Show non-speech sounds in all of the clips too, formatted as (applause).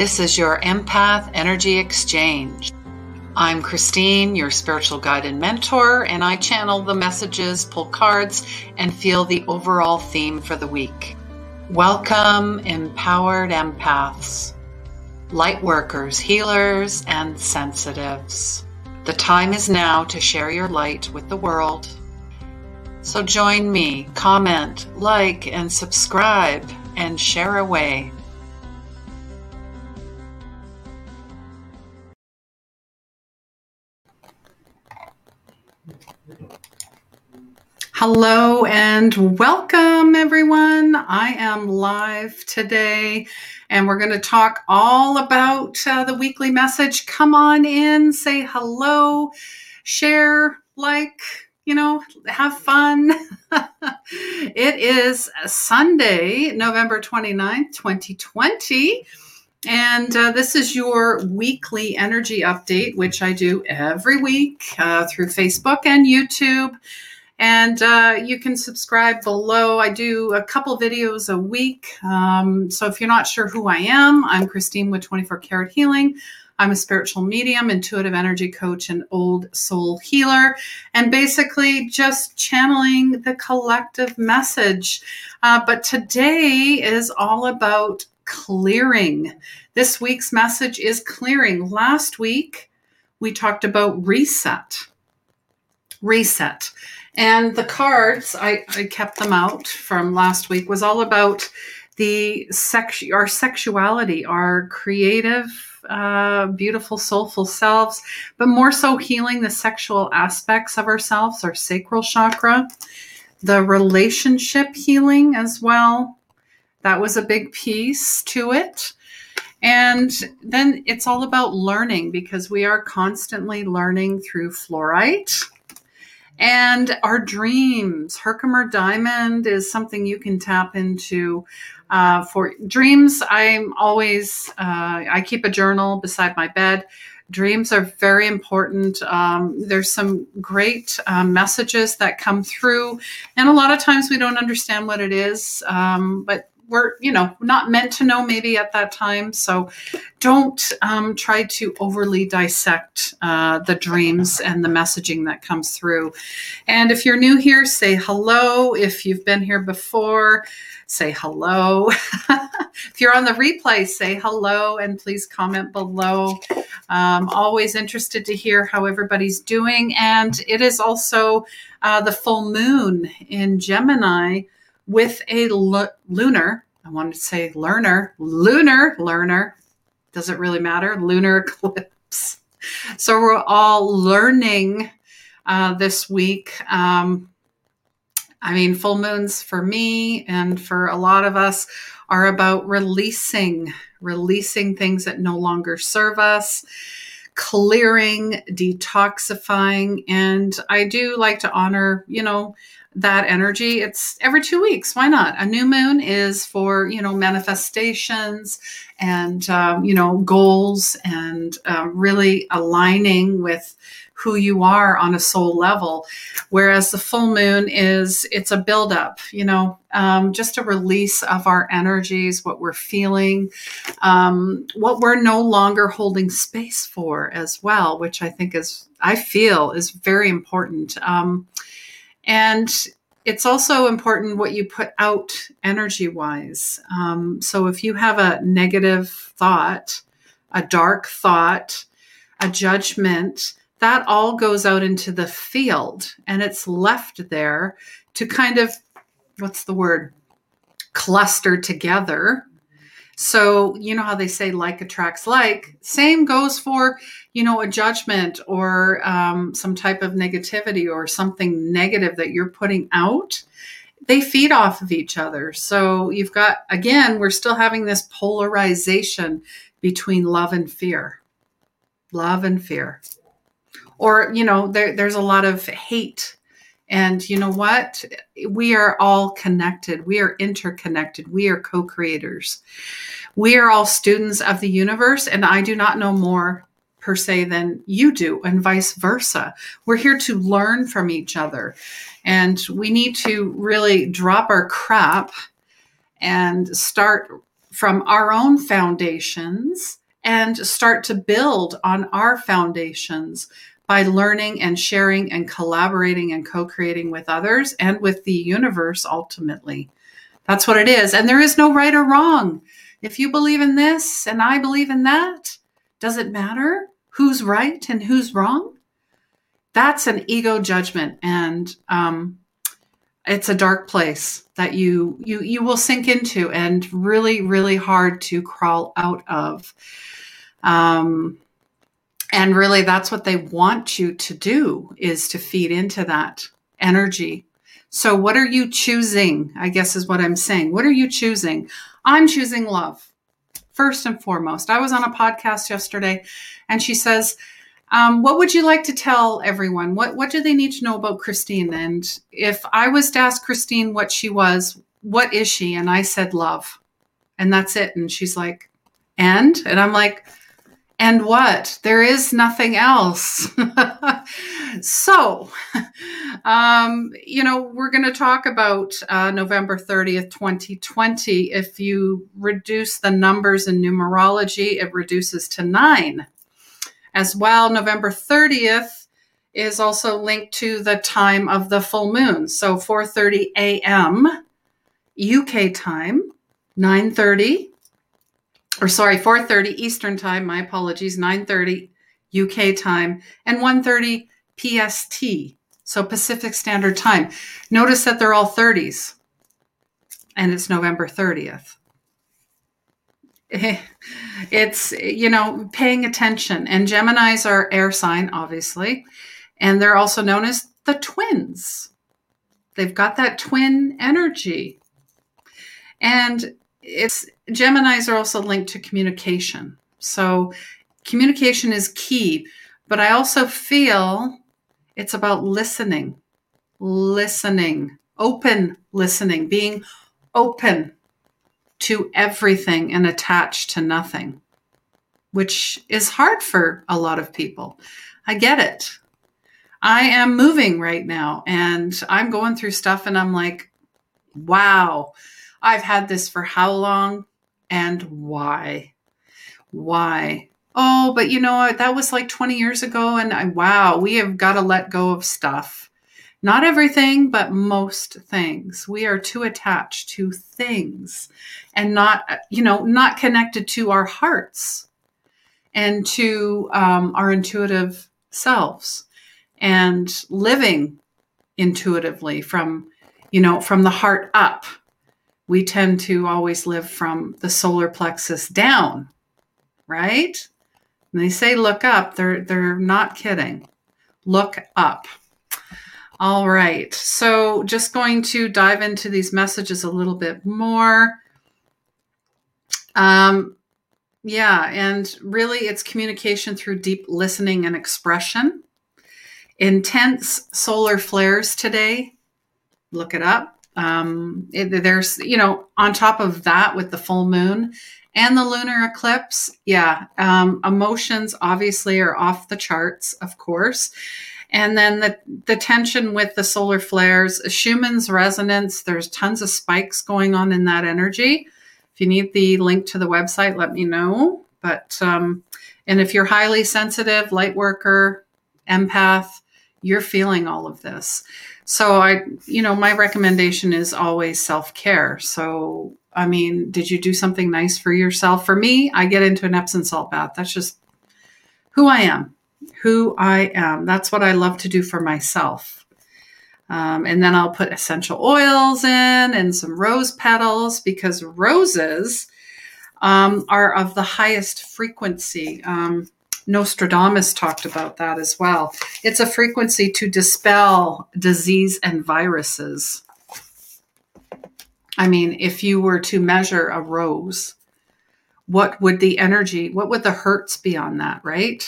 This is your Empath Energy Exchange. I'm Christine, your spiritual guide and mentor, and I channel the messages, pull cards, and feel the overall theme for the week. Welcome, empowered empaths, light workers, healers, and sensitives. The time is now to share your light with the world. So join me, comment, like, and subscribe, and share away. Hello and welcome, everyone. I am live today and we're going to talk all about uh, the weekly message. Come on in, say hello, share, like, you know, have fun. (laughs) it is Sunday, November 29th, 2020. And uh, this is your weekly energy update, which I do every week uh, through Facebook and YouTube. And uh, you can subscribe below. I do a couple videos a week. Um, so if you're not sure who I am, I'm Christine with 24 Karat Healing. I'm a spiritual medium, intuitive energy coach, and old soul healer, and basically just channeling the collective message. Uh, but today is all about clearing. This week's message is clearing. Last week, we talked about reset. Reset. And the cards, I, I kept them out from last week, was all about the sex, our sexuality, our creative, uh, beautiful, soulful selves, but more so healing the sexual aspects of ourselves, our sacral chakra, the relationship healing as well. That was a big piece to it. And then it's all about learning because we are constantly learning through fluorite and our dreams. Herkimer Diamond is something you can tap into uh, for dreams. I'm always, uh, I keep a journal beside my bed. Dreams are very important. Um, there's some great um, messages that come through, and a lot of times we don't understand what it is. Um, but we're you know not meant to know maybe at that time. So don't um, try to overly dissect uh, the dreams and the messaging that comes through. And if you're new here say hello. If you've been here before say hello. (laughs) If you're on the replay say hello and please comment below. Um, always interested to hear how everybody's doing. And it is also uh, the full moon in gemini with a l- lunar, I wanted to say learner, lunar learner, does it really matter, lunar (laughs) eclipse. So we're all learning uh, this week. Um, I mean, full moons for me and for a lot of us are about releasing, releasing things that no longer serve us, clearing, detoxifying. And I do like to honor, you know, that energy it's every two weeks why not? A new moon is for you know manifestations and um, you know goals and uh, really aligning with who you are on a soul level. Whereas the full moon is it's a buildup you know um, just a release of our energies what we're feeling um, what we're no longer holding space for as well which i think is i feel is very important. Um, and it's also important what you put out energy wise. Um, so if you have a negative thought, a dark thought, a judgment, that all goes out into the field and it's left there to kind of, what's the word, cluster together so, you know how they say like attracts like? Same goes for, you know, a judgment or um, some type of negativity or something negative that you're putting out. They feed off of each other. So, you've got, again, we're still having this polarization between love and fear. Love and fear. Or, you know, there, there's a lot of hate and you know what? We are all connected. We are interconnected. We are co creators. We are all students of the universe, and I do not know more per se than you do, and vice versa. We're here to learn from each other. And we need to really drop our crap and start from our own foundations and start to build on our foundations by learning and sharing and collaborating and co creating with others and with the universe ultimately. That's what it is. And there is no right or wrong. If you believe in this and I believe in that, does it matter who's right and who's wrong? That's an ego judgment. And um, it's a dark place that you you you will sink into and really really hard to crawl out of um and really that's what they want you to do is to feed into that energy so what are you choosing i guess is what i'm saying what are you choosing i'm choosing love first and foremost i was on a podcast yesterday and she says um, what would you like to tell everyone? What what do they need to know about Christine? And if I was to ask Christine what she was, what is she? And I said love, and that's it. And she's like, and and I'm like, and what? There is nothing else. (laughs) so, (laughs) um, you know, we're going to talk about uh, November 30th, 2020. If you reduce the numbers in numerology, it reduces to nine as well. November 30th is also linked to the time of the full moon. So 4:30 a.m. UK time, 9:30 or sorry, 4:30 Eastern time, my apologies, 9:30 UK time and 1:30 PST. So Pacific Standard Time. Notice that they're all 30s. And it's November 30th. Eh, it's you know paying attention and gemini's are air sign obviously and they're also known as the twins they've got that twin energy and it's gemini's are also linked to communication so communication is key but i also feel it's about listening listening open listening being open to everything and attached to nothing, which is hard for a lot of people. I get it. I am moving right now and I'm going through stuff and I'm like, wow, I've had this for how long and why? Why? Oh, but you know, what? that was like 20 years ago and I, wow, we have got to let go of stuff. Not everything, but most things. We are too attached to things and not, you know, not connected to our hearts and to um, our intuitive selves and living intuitively from, you know, from the heart up. We tend to always live from the solar plexus down, right? And they say look up, they're they're not kidding. Look up. All right. So, just going to dive into these messages a little bit more. Um, yeah, and really it's communication through deep listening and expression. Intense solar flares today. Look it up. Um, it, there's, you know, on top of that with the full moon and the lunar eclipse, yeah, um, emotions obviously are off the charts, of course. And then the, the tension with the solar flares, Schumann's resonance, there's tons of spikes going on in that energy. If you need the link to the website, let me know. But, um, and if you're highly sensitive, light worker, empath, you're feeling all of this. So I, you know, my recommendation is always self-care. So, I mean, did you do something nice for yourself? For me, I get into an Epsom salt bath. That's just who I am who I am. That's what I love to do for myself. Um, and then I'll put essential oils in and some rose petals because roses um, are of the highest frequency. Um, Nostradamus talked about that as well. It's a frequency to dispel disease and viruses. I mean, if you were to measure a rose, what would the energy, what would the hertz be on that, right?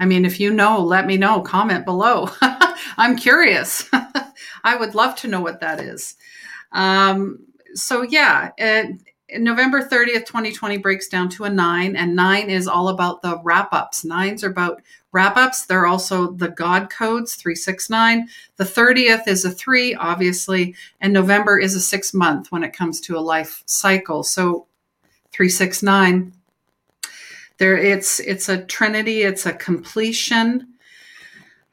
I mean, if you know, let me know. Comment below. (laughs) I'm curious. (laughs) I would love to know what that is. Um, so yeah, it, November 30th, 2020 breaks down to a nine, and nine is all about the wrap ups. Nines are about wrap ups. They're also the God codes, 369. The 30th is a three, obviously, and November is a six month when it comes to a life cycle. So 369. There it's it's a trinity, it's a completion.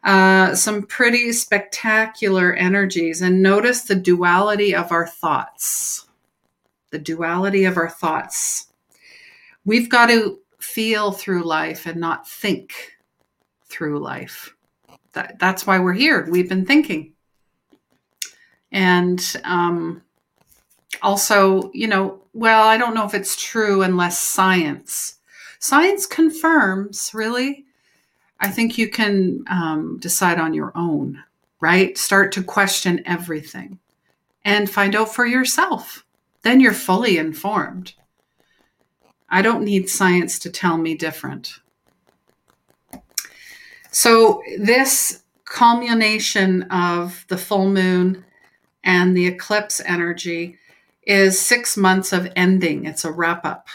Uh, some pretty spectacular energies. And notice the duality of our thoughts. The duality of our thoughts. We've got to feel through life and not think through life. That, that's why we're here. We've been thinking. And um, also, you know, well, I don't know if it's true unless science. Science confirms, really. I think you can um, decide on your own, right? Start to question everything and find out for yourself. Then you're fully informed. I don't need science to tell me different. So, this culmination of the full moon and the eclipse energy is six months of ending. It's a wrap up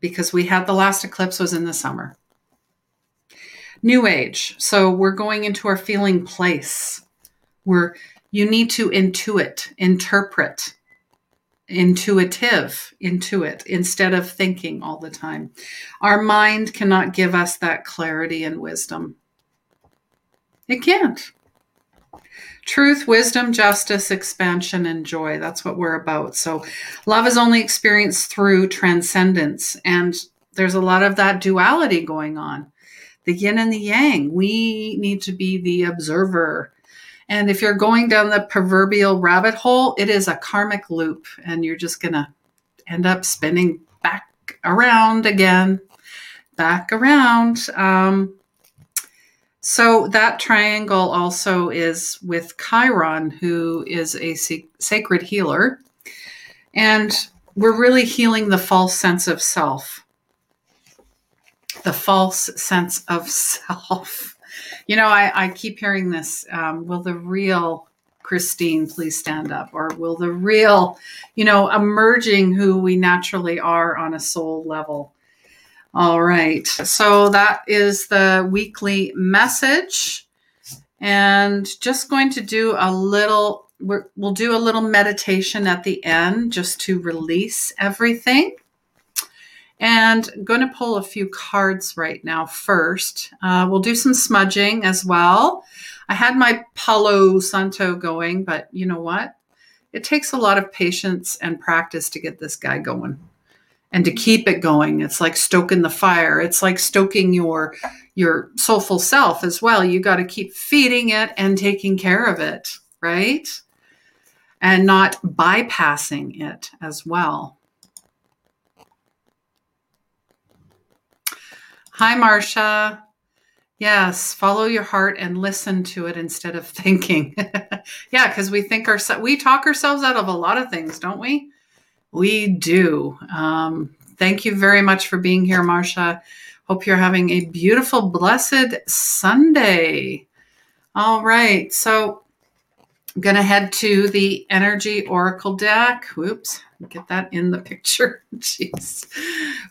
because we had the last eclipse was in the summer. New age. So we're going into our feeling place. Where you need to intuit, interpret, intuitive, intuit instead of thinking all the time. Our mind cannot give us that clarity and wisdom. It can't. Truth, wisdom, justice, expansion, and joy. That's what we're about. So, love is only experienced through transcendence. And there's a lot of that duality going on the yin and the yang. We need to be the observer. And if you're going down the proverbial rabbit hole, it is a karmic loop, and you're just going to end up spinning back around again, back around. Um, so that triangle also is with Chiron, who is a sacred healer. And we're really healing the false sense of self. The false sense of (laughs) self. You know, I, I keep hearing this um, will the real Christine please stand up? Or will the real, you know, emerging who we naturally are on a soul level? All right. So that is the weekly message. And just going to do a little, we will do a little meditation at the end just to release everything. And I'm going to pull a few cards right now first. Uh, we'll do some smudging as well. I had my Palo Santo going, but you know what? It takes a lot of patience and practice to get this guy going and to keep it going it's like stoking the fire it's like stoking your your soulful self as well you got to keep feeding it and taking care of it right and not bypassing it as well hi marcia yes follow your heart and listen to it instead of (laughs) thinking yeah because we think ourselves we talk ourselves out of a lot of things don't we we do. Um, thank you very much for being here, Marcia. Hope you're having a beautiful, blessed Sunday. All right. So I'm going to head to the Energy Oracle deck. Whoops. Get that in the (laughs) picture. Jeez.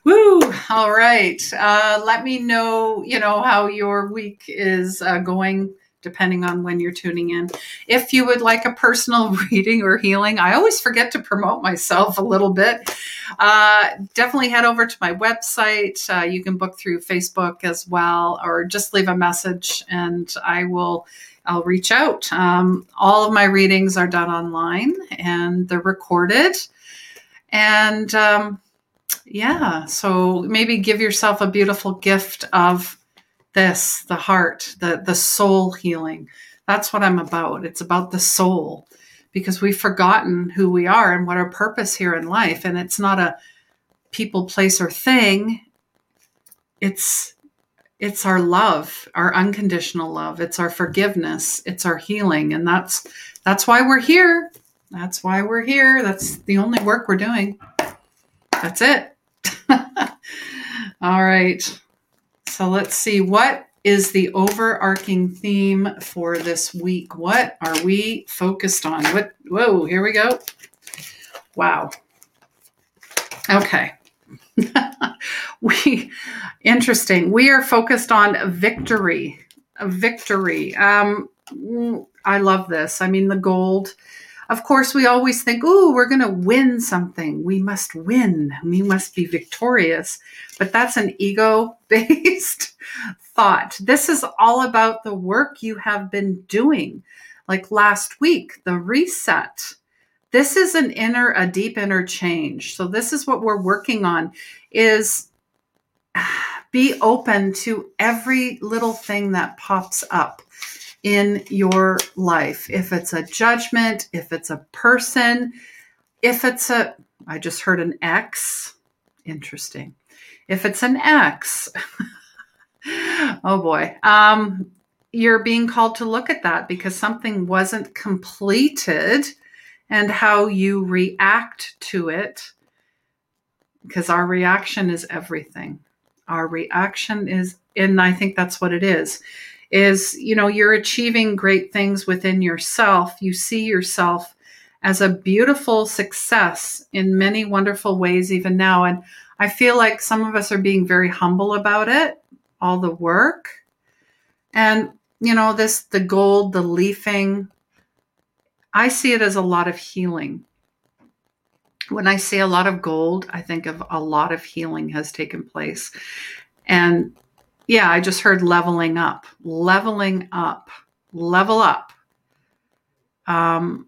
Woo. All right. Uh, let me know, you know, how your week is uh, going depending on when you're tuning in. If you would like a personal (laughs) reading or healing, I always forget to promote myself a little bit. Uh, definitely head over to my website. Uh, you can book through Facebook as well, or just leave a message and I will. I'll reach out. Um, all of my readings are done online and they're recorded. And um, yeah, so maybe give yourself a beautiful gift of this the heart the the soul healing that's what i'm about it's about the soul because we've forgotten who we are and what our purpose here in life and it's not a people place or thing it's it's our love our unconditional love it's our forgiveness it's our healing and that's that's why we're here that's why we're here that's the only work we're doing that's it (laughs) all right so let's see what is the overarching theme for this week. What are we focused on? What whoa, here we go. Wow. Okay. (laughs) we interesting. We are focused on victory. Victory. Um, I love this. I mean, the gold. Of course, we always think, "Oh, we're going to win something. We must win. We must be victorious." But that's an ego-based (laughs) thought. This is all about the work you have been doing. Like last week, the reset this is an inner a deep inner change. So this is what we're working on is (sighs) be open to every little thing that pops up in your life. If it's a judgment if it's a person if it's a i just heard an x. Interesting. If it's an x (laughs) oh boy. Um you're being called to look at that because something wasn't completed and how you react to it because our reaction is everything. Our reaction is and i think that's what it is is you know you're achieving great things within yourself. You see yourself as a beautiful success in many wonderful ways even now and i feel like some of us are being very humble about it all the work. And you know this the gold the leafing I see it as a lot of healing. When I see a lot of gold, I think of a lot of healing has taken place. And yeah, I just heard leveling up, leveling up, level up. Um,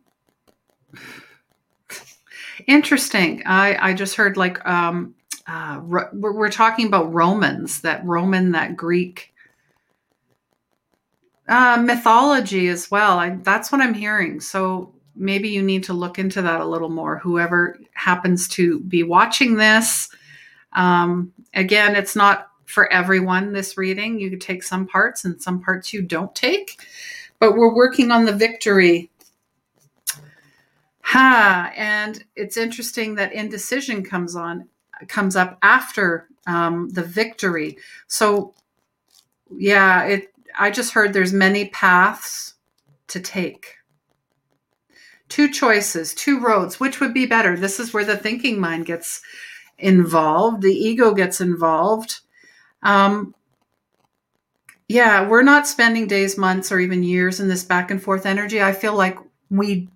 interesting. I, I just heard like um, uh, we're, we're talking about Romans, that Roman, that Greek uh, mythology as well. I, that's what I'm hearing. So maybe you need to look into that a little more. Whoever happens to be watching this, um, again, it's not for everyone. This reading, you take some parts, and some parts you don't take. But we're working on the victory. Ha! And it's interesting that indecision comes on comes up after um, the victory. So yeah, it I just heard there's many paths to take. Two choices, two roads. Which would be better? This is where the thinking mind gets involved, the ego gets involved. Um, yeah, we're not spending days, months, or even years in this back and forth energy. I feel like we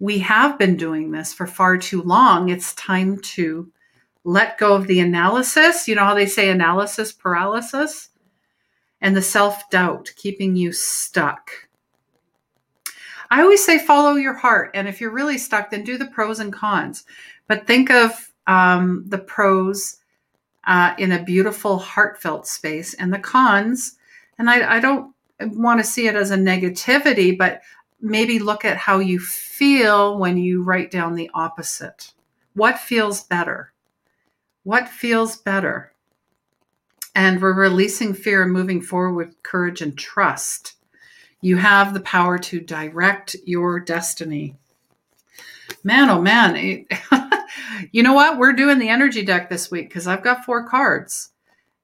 we have been doing this for far too long. It's time to let go of the analysis. You know how they say analysis paralysis? And the self doubt keeping you stuck. I always say follow your heart. And if you're really stuck, then do the pros and cons. But think of um, the pros uh, in a beautiful, heartfelt space and the cons. And I, I don't want to see it as a negativity, but maybe look at how you feel when you write down the opposite. What feels better? What feels better? And we're releasing fear and moving forward with courage and trust. You have the power to direct your destiny. Man, oh man. (laughs) you know what? We're doing the energy deck this week because I've got four cards.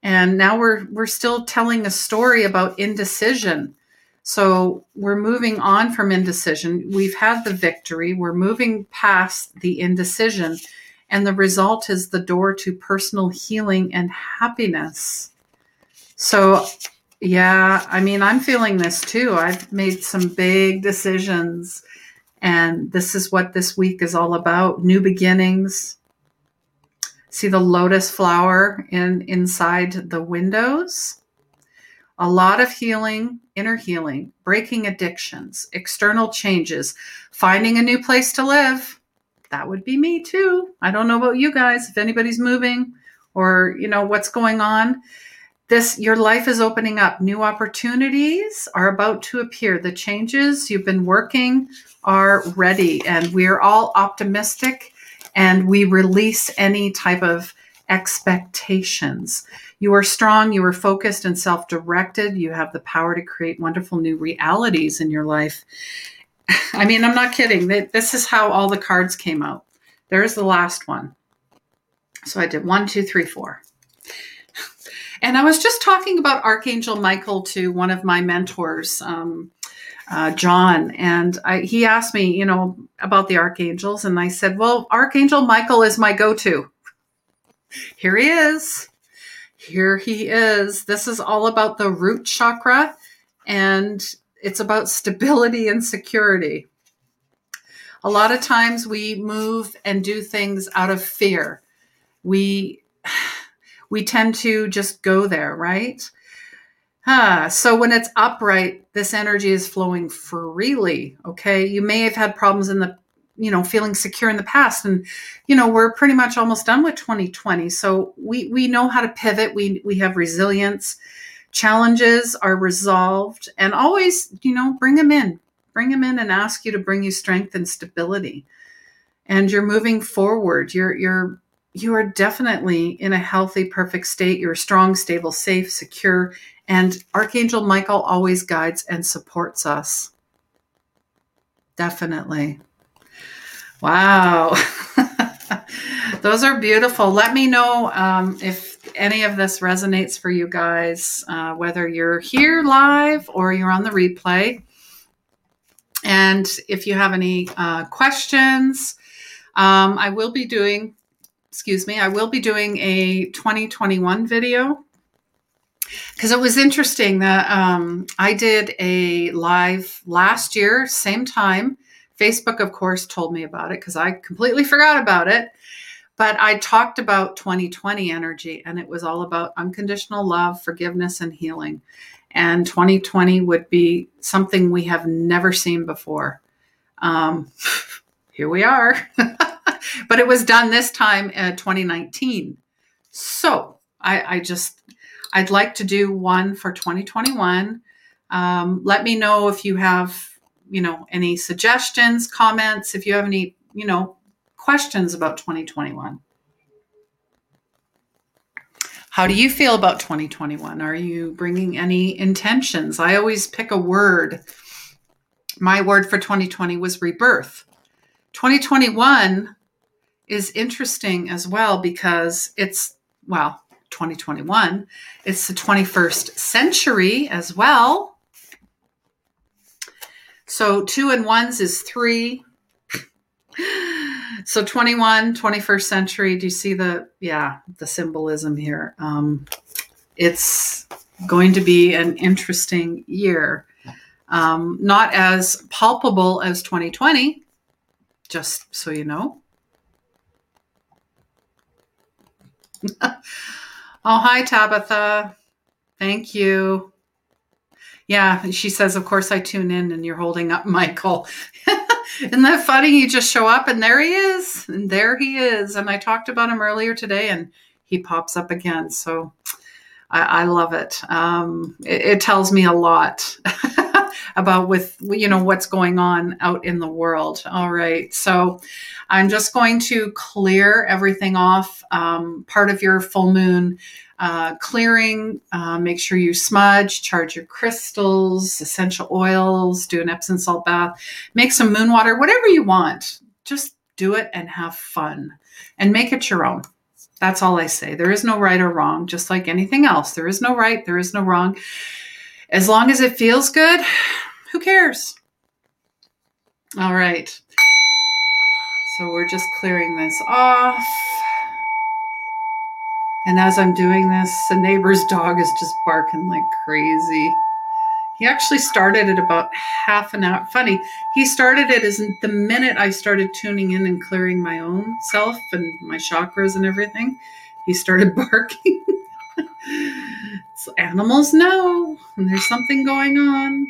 And now we're we're still telling a story about indecision. So we're moving on from indecision. We've had the victory. We're moving past the indecision and the result is the door to personal healing and happiness. So, yeah, I mean, I'm feeling this too. I've made some big decisions, and this is what this week is all about new beginnings. See the lotus flower in inside the windows? A lot of healing, inner healing, breaking addictions, external changes, finding a new place to live that would be me too. I don't know about you guys if anybody's moving or you know what's going on. This your life is opening up. New opportunities are about to appear. The changes you've been working are ready and we're all optimistic and we release any type of expectations. You are strong, you are focused and self directed. You have the power to create wonderful new realities in your life. (laughs) I mean, I'm not kidding. This is how all the cards came out. There's the last one. So I did one, two, three, four. And I was just talking about Archangel Michael to one of my mentors, um, uh, John, and I, he asked me, you know, about the archangels, and I said, "Well, Archangel Michael is my go-to." Here he is. Here he is. This is all about the root chakra and it's about stability and security. A lot of times we move and do things out of fear. We (sighs) we tend to just go there, right? Ah, so when it's upright, this energy is flowing freely. Okay. You may have had problems in the, you know, feeling secure in the past. And, you know, we're pretty much almost done with 2020. So we we know how to pivot. We we have resilience. Challenges are resolved and always, you know, bring them in. Bring them in and ask you to bring you strength and stability. And you're moving forward. You're you're you are definitely in a healthy, perfect state. You're strong, stable, safe, secure, and Archangel Michael always guides and supports us. Definitely. Wow. (laughs) Those are beautiful. Let me know um, if any of this resonates for you guys, uh, whether you're here live or you're on the replay. And if you have any uh, questions, um, I will be doing, excuse me, I will be doing a 2021 video because it was interesting that um, I did a live last year, same time. Facebook, of course, told me about it because I completely forgot about it. But I talked about 2020 energy, and it was all about unconditional love, forgiveness, and healing. And 2020 would be something we have never seen before. Um, (laughs) here we are. (laughs) but it was done this time in 2019. So I, I just I'd like to do one for 2021. Um, let me know if you have, you know, any suggestions, comments, if you have any, you know, questions about 2021. How do you feel about 2021? Are you bringing any intentions? I always pick a word. My word for 2020 was rebirth. 2021 is interesting as well because it's, well, 2021. It's the 21st century as well. So two and ones is three. So 21, 21st century. Do you see the, yeah, the symbolism here? Um, it's going to be an interesting year. Um, not as palpable as 2020, just so you know. (laughs) Oh, hi, Tabitha. Thank you. Yeah, she says, of course I tune in and you're holding up (laughs) Michael. Isn't that funny? You just show up and there he is. And there he is. And I talked about him earlier today and he pops up again. So I, I love it. Um, it. It tells me a lot (laughs) about with you know what's going on out in the world. All right, so I'm just going to clear everything off. Um, part of your full moon uh, clearing. Uh, make sure you smudge, charge your crystals, essential oils, do an Epsom salt bath, make some moon water, whatever you want. Just do it and have fun and make it your own. That's all I say. There is no right or wrong, just like anything else. There is no right, there is no wrong. As long as it feels good, who cares? All right. So we're just clearing this off. And as I'm doing this, the neighbor's dog is just barking like crazy. He actually started at about half an hour. Funny, he started it as the minute I started tuning in and clearing my own self and my chakras and everything. He started (laughs) barking. so animals know when there's something going on.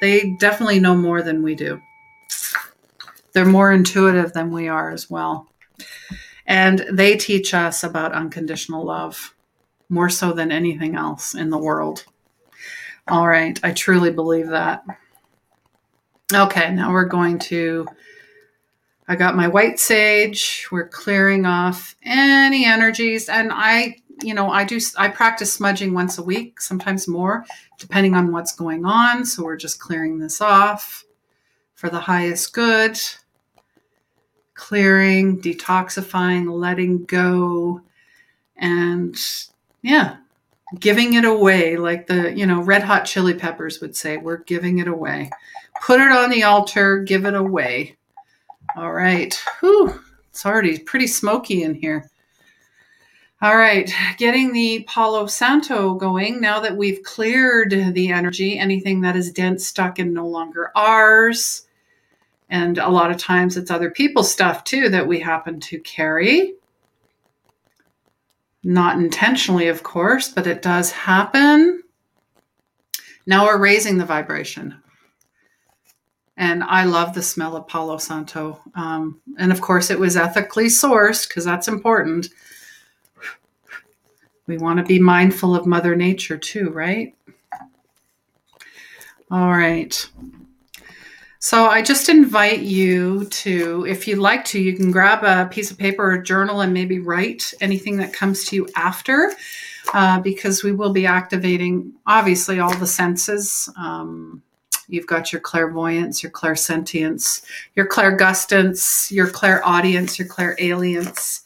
They definitely know more than we do. They're more intuitive than we are as well. And they teach us about unconditional love more so than anything else in the world. All right, I truly believe that. Okay, now we're going to. I got my white sage. We're clearing off any energies. And I, you know, I do, I practice smudging once a week, sometimes more, depending on what's going on. So we're just clearing this off for the highest good clearing, detoxifying, letting go, and yeah, giving it away like the, you know, red hot chili peppers would say, we're giving it away. Put it on the altar, give it away. All right. Whew, it's already pretty smoky in here. All right, getting the Palo Santo going. Now that we've cleared the energy, anything that is dense, stuck, and no longer ours. And a lot of times it's other people's stuff too that we happen to carry. Not intentionally, of course, but it does happen. Now we're raising the vibration. And I love the smell of Palo Santo. Um, and of course, it was ethically sourced because that's important we want to be mindful of Mother Nature too, right? All right. So I just invite you to, if you'd like to, you can grab a piece of paper or journal and maybe write anything that comes to you after, uh, because we will be activating obviously all the senses. Um, you've got your clairvoyance, your clairsentience, your clairgustance, your clairaudience, your clairalience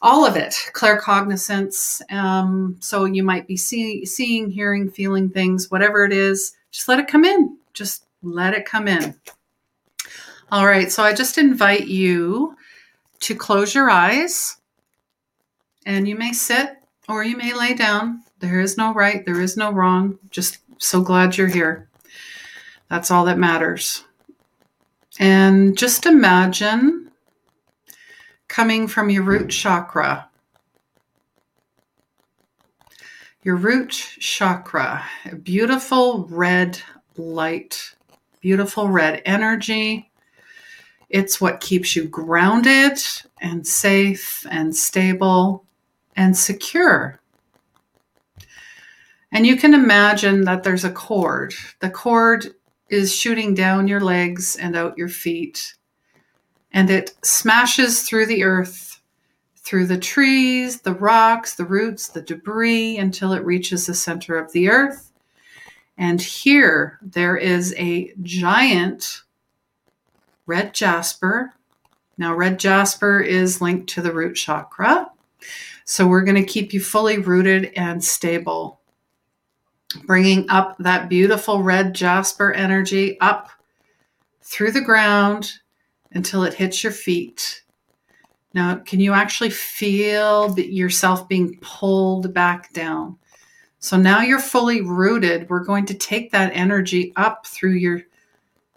all of it claircognizance um, so you might be see, seeing hearing feeling things whatever it is just let it come in just let it come in. All right so i just invite you to close your eyes and you may sit or you may lay down. There is no right there is no wrong. Just so glad you're here. That's all that matters. And just imagine coming from your root chakra. Your root chakra, a beautiful red light, beautiful red energy. It's what keeps you grounded and safe and stable and secure. And you can imagine that there's a cord. The cord is shooting down your legs and out your feet and it smashes through the earth, through the trees, the rocks, the roots, the debris until it reaches the center of the earth. And here there is a giant red jasper. Now, red jasper is linked to the root chakra. So, we're going to keep you fully rooted and stable. Bringing up that beautiful red jasper energy up through the ground until it hits your feet. Now, can you actually feel yourself being pulled back down? So now you're fully rooted. We're going to take that energy up through your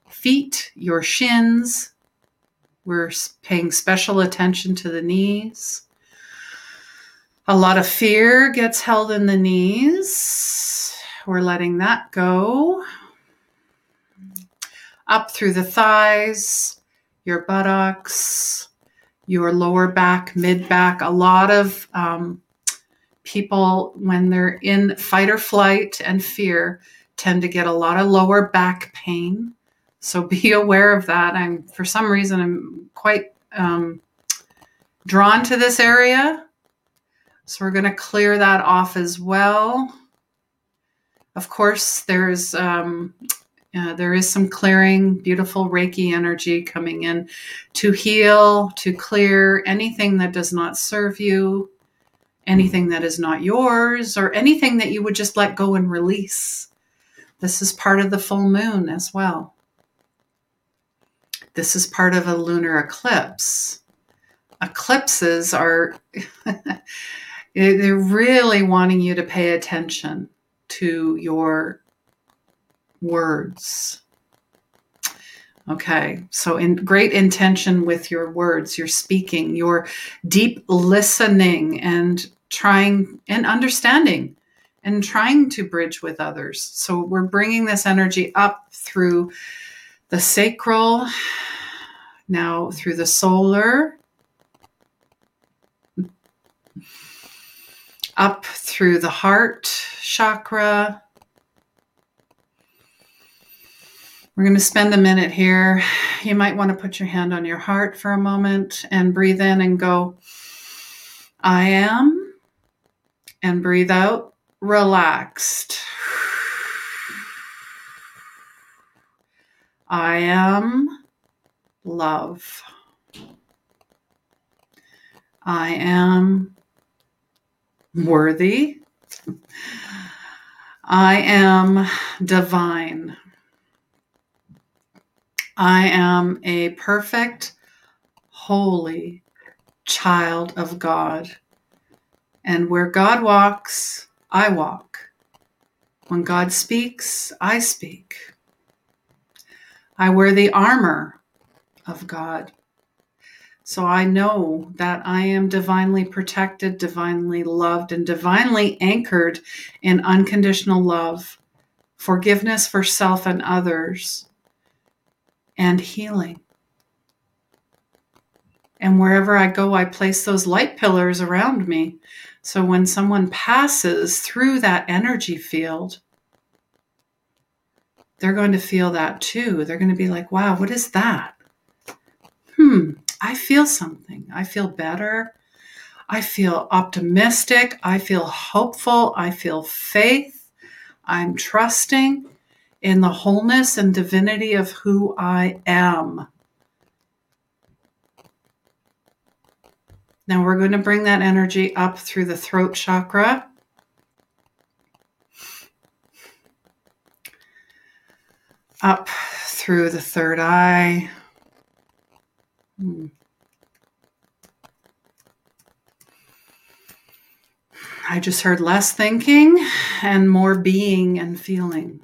feet, your shins. We're paying special attention to the knees. A lot of fear gets held in the knees. We're letting that go. Up through the thighs, your buttocks, your lower back, mid back. A lot of um, people, when they're in fight or flight and fear, tend to get a lot of lower back pain. So be (laughs) aware of that. I'm for some reason I'm quite um, drawn to this area. So we're going to clear that off as well. Of course, there's um, uh, there is some clearing, beautiful Reiki energy coming in to heal, to clear anything that does not serve you, anything that is not yours, or anything that you would just let go and release. This is part of the full moon as well. This is part of a lunar eclipse. Eclipses are, (laughs) they're really wanting you to pay attention to your words. Okay, so in great intention with your words, your speaking, your deep listening and trying and understanding and trying to bridge with others. So we're bringing this energy up through the sacral, now through the solar, up through the heart chakra, We're going to spend a minute here. You might want to put your hand on your heart for a moment and breathe in and go, I am, and breathe out, relaxed. I am love. I am worthy. I am divine. I am a perfect, holy child of God. And where God walks, I walk. When God speaks, I speak. I wear the armor of God. So I know that I am divinely protected, divinely loved, and divinely anchored in unconditional love, forgiveness for self and others, and healing. And wherever I go, I place those light pillars around me. So when someone passes through that energy field, they're going to feel that too. They're going to be like, wow, what is that? Hmm, I feel something. I feel better. I feel optimistic. I feel hopeful. I feel faith. I'm trusting in the wholeness and divinity of who I am. Now we're going to bring that energy up through the throat chakra. Up through the third eye. Hmm. I just heard less thinking and more being and feeling.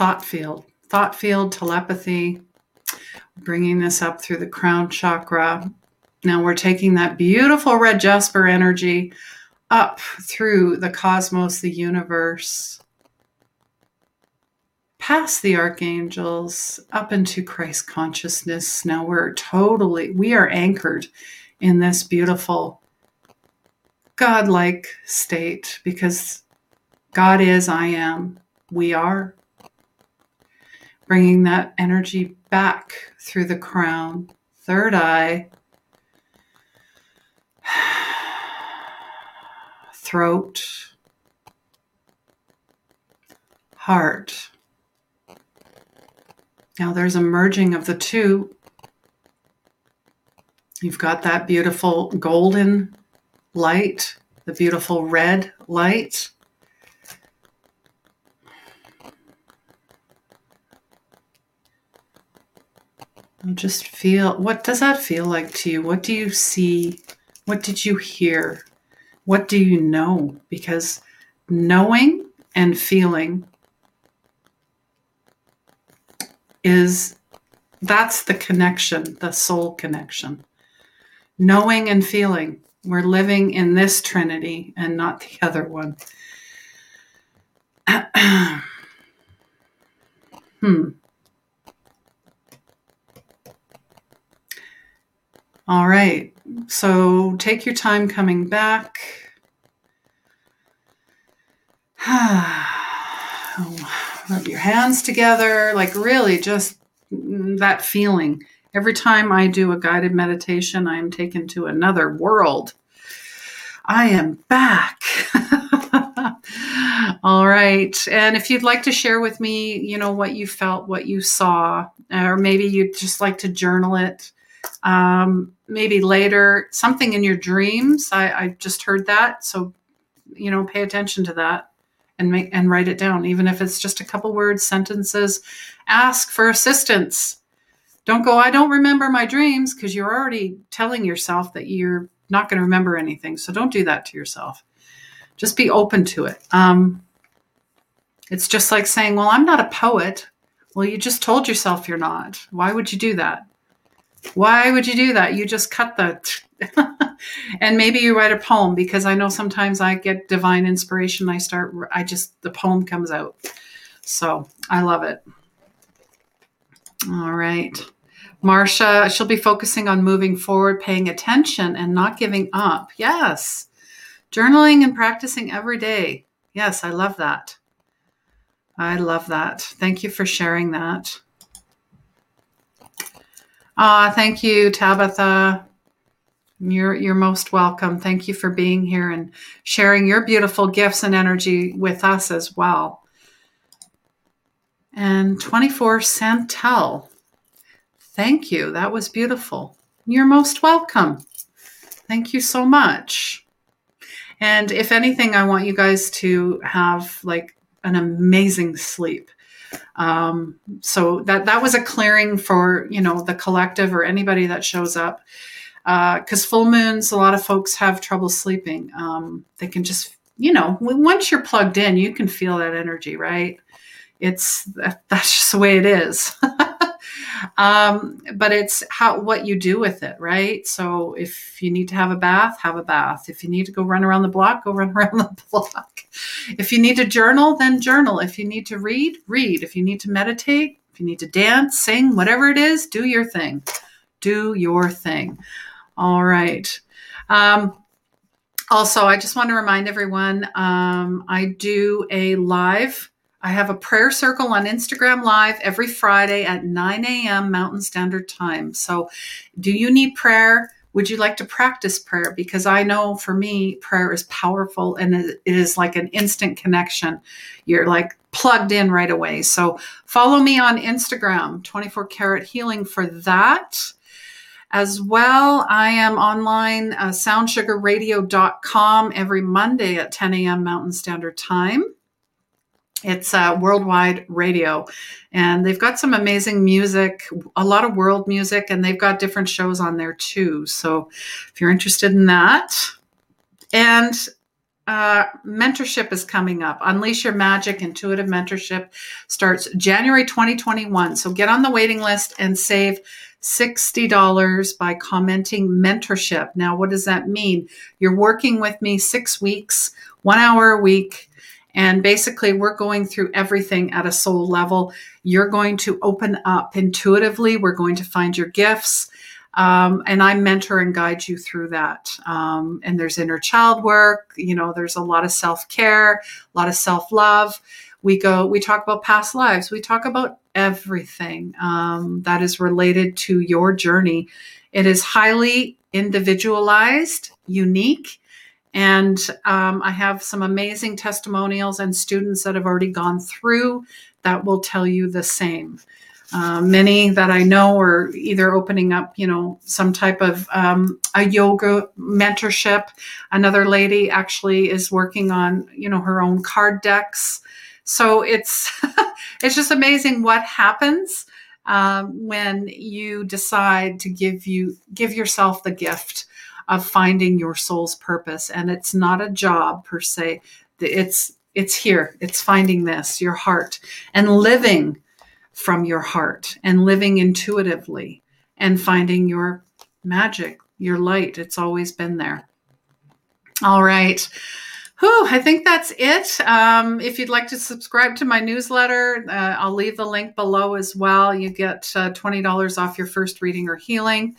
Thought field, thought field, telepathy, bringing this up through the crown chakra. Now we're taking that beautiful red jasper energy up through the cosmos, the universe, past the archangels, up into Christ consciousness. Now we're totally, we are anchored in this beautiful godlike state because God is, I am, we are. Bringing that energy back through the crown, third eye, (sighs) throat, heart. Now there's a merging of the two. You've got that beautiful golden light, the beautiful red light. Just feel what does that feel like to you? What do you see? What did you hear? What do you know? Because knowing and feeling is that's the connection, the soul connection. Knowing and feeling. We're living in this trinity and not the (laughs) other one. (clears throat) hmm. All right. So take your time coming back. (sighs) Rub your hands together. Like, really, just that feeling. Every time I do a guided meditation, I am taken to another world. I am back. (laughs) All right. And if you'd like to share with me, you know, what you felt, what you saw, or maybe you'd just like to journal it, um, maybe later something in your dreams. I, I just heard that. So you know pay attention to that and make and write it down even if it's just a couple words sentences. Ask for assistance. Don't go i don't remember my dreams because you're already telling yourself that you're not going to remember anything. So don't do that to yourself. Just be open to it. Um, it's just like saying well i'm not a poet. Well you just told yourself you're not. Why would you do that why would you do that? You just cut the. (laughs) and maybe you write a poem because I know sometimes I get divine inspiration. I start, I just, the poem comes out. So I love it. All right. Marsha, she'll be focusing on moving forward, paying attention, and not giving up. Yes. Journaling and practicing every day. Yes, I love that. I love that. Thank you for sharing that. Ah, thank you, Tabitha. You're you're most welcome. Thank you for being here and sharing your beautiful gifts and energy with us as well. And 24 Santel. Thank you. That was beautiful. You're most welcome. Thank you so much. And if anything, I want you guys to have like an amazing sleep. Um, so that that was a clearing for you know the collective or anybody that shows up. because uh, full moons, a lot of folks have trouble sleeping. Um, they can just, you know, once you're plugged in, you can feel that energy, right? It's that's just the way it is. (laughs) um, but it's how what you do with it, right? So if you need to have a bath, have a bath. If you need to go run around the block, go (laughs) run around the block. If you need to journal, then journal. If you need to read, read. If you need to meditate, if you need to dance, sing, whatever it is, do your thing. Do your thing. All right. Um, also, I just want to remind everyone um, I do a live I have a prayer circle on Instagram Live every Friday at 9 a.m. Mountain Standard Time. So, do you need prayer? Would you like to practice prayer? Because I know for me, prayer is powerful and it is like an instant connection. You're like plugged in right away. So, follow me on Instagram, 24 Karat Healing, for that. As well, I am online, uh, soundsugarradio.com every Monday at 10 a.m. Mountain Standard Time. It's uh, worldwide radio, and they've got some amazing music, a lot of world music, and they've got different shows on there too. So, if you're interested in that, and uh, mentorship is coming up. Unleash Your Magic Intuitive Mentorship starts January 2021. So, get on the waiting list and save $60 by commenting mentorship. Now, what does that mean? You're working with me six weeks, one hour a week and basically, we're going through everything at a soul level. You're going to open up intuitively. We're going to find your gifts. Um, and I mentor and guide you through that. Um, and there's inner child work, you know, there's a lot of self care, a lot of self love. We go, we talk about past lives, we talk about everything um, that is related to your journey. It is highly individualized, unique, and um, I have some amazing testimonials and students that have already gone through that will tell you the same. Uh, many that I know are either opening up, you know, some type of um, a yoga mentorship. Another lady actually is working on, you know, her own card decks. So it's (laughs) it's just amazing what happens um, when you decide to give you give yourself the gift of finding your soul's purpose. And it's not a job per se. It's it's here. It's finding this, your heart, and living from your heart and living intuitively and finding your magic, your light. It's always been there. All right. Whew, I think that's it. Um, if you'd like to subscribe to my newsletter, uh, I'll leave the link below as well. You get uh, $20 off your first reading or healing.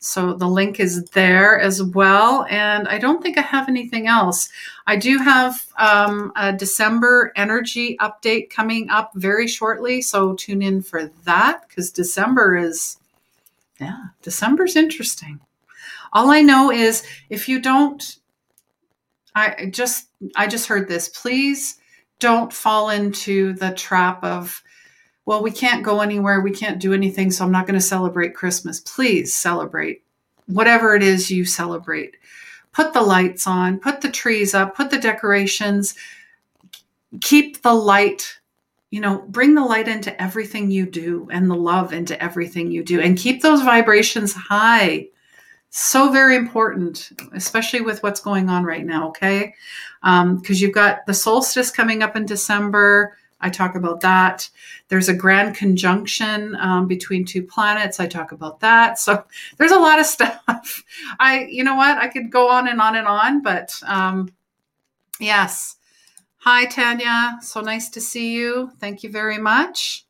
So the link is there as well. And I don't think I have anything else. I do have um, a December energy update coming up very shortly. So tune in for that because December is, yeah, December's interesting. All I know is if you don't, I just, I just heard this. Please don't fall into the trap of, well, we can't go anywhere, we can't do anything, so I'm not going to celebrate Christmas. Please celebrate whatever it is you celebrate. Put the lights on, put the trees up, put the decorations, keep the light, you know, bring the light into everything you do and the love into everything you do and keep those vibrations high. So very important, especially with what's going on right now, okay? Because um, you've got the solstice coming up in December I talk about that. There's a grand conjunction um, between two planets. I talk about that. So (laughs) there's a lot of stuff. (laughs) I, you know what? I could go on and on and on, but um, yes. Hi, Tanya. So nice to see you. Thank you very much.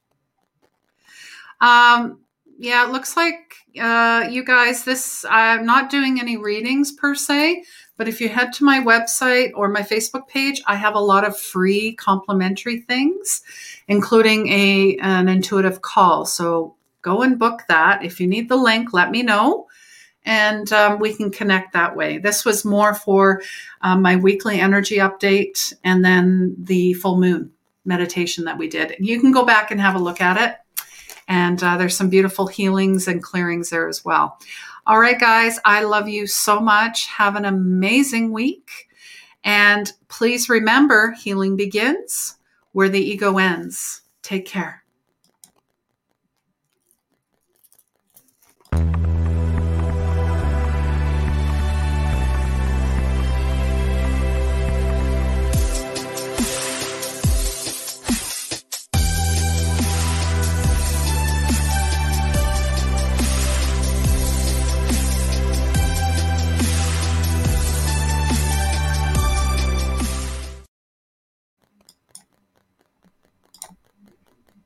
Um, yeah, it looks like uh, you guys, this, I'm not doing any readings per se, but if you head to my website or my Facebook page, I have a lot of free complimentary things, including a an intuitive call. So go and book that. If you need the link, let me know, and um, we can connect that way. This was more for um, my weekly energy update and then the full moon meditation that we did. You can go back and have a look at it. And uh, there's some beautiful healings and clearings there as well. All right, guys, I love you so much. Have an amazing week. And please remember healing begins where the ego ends. Take care.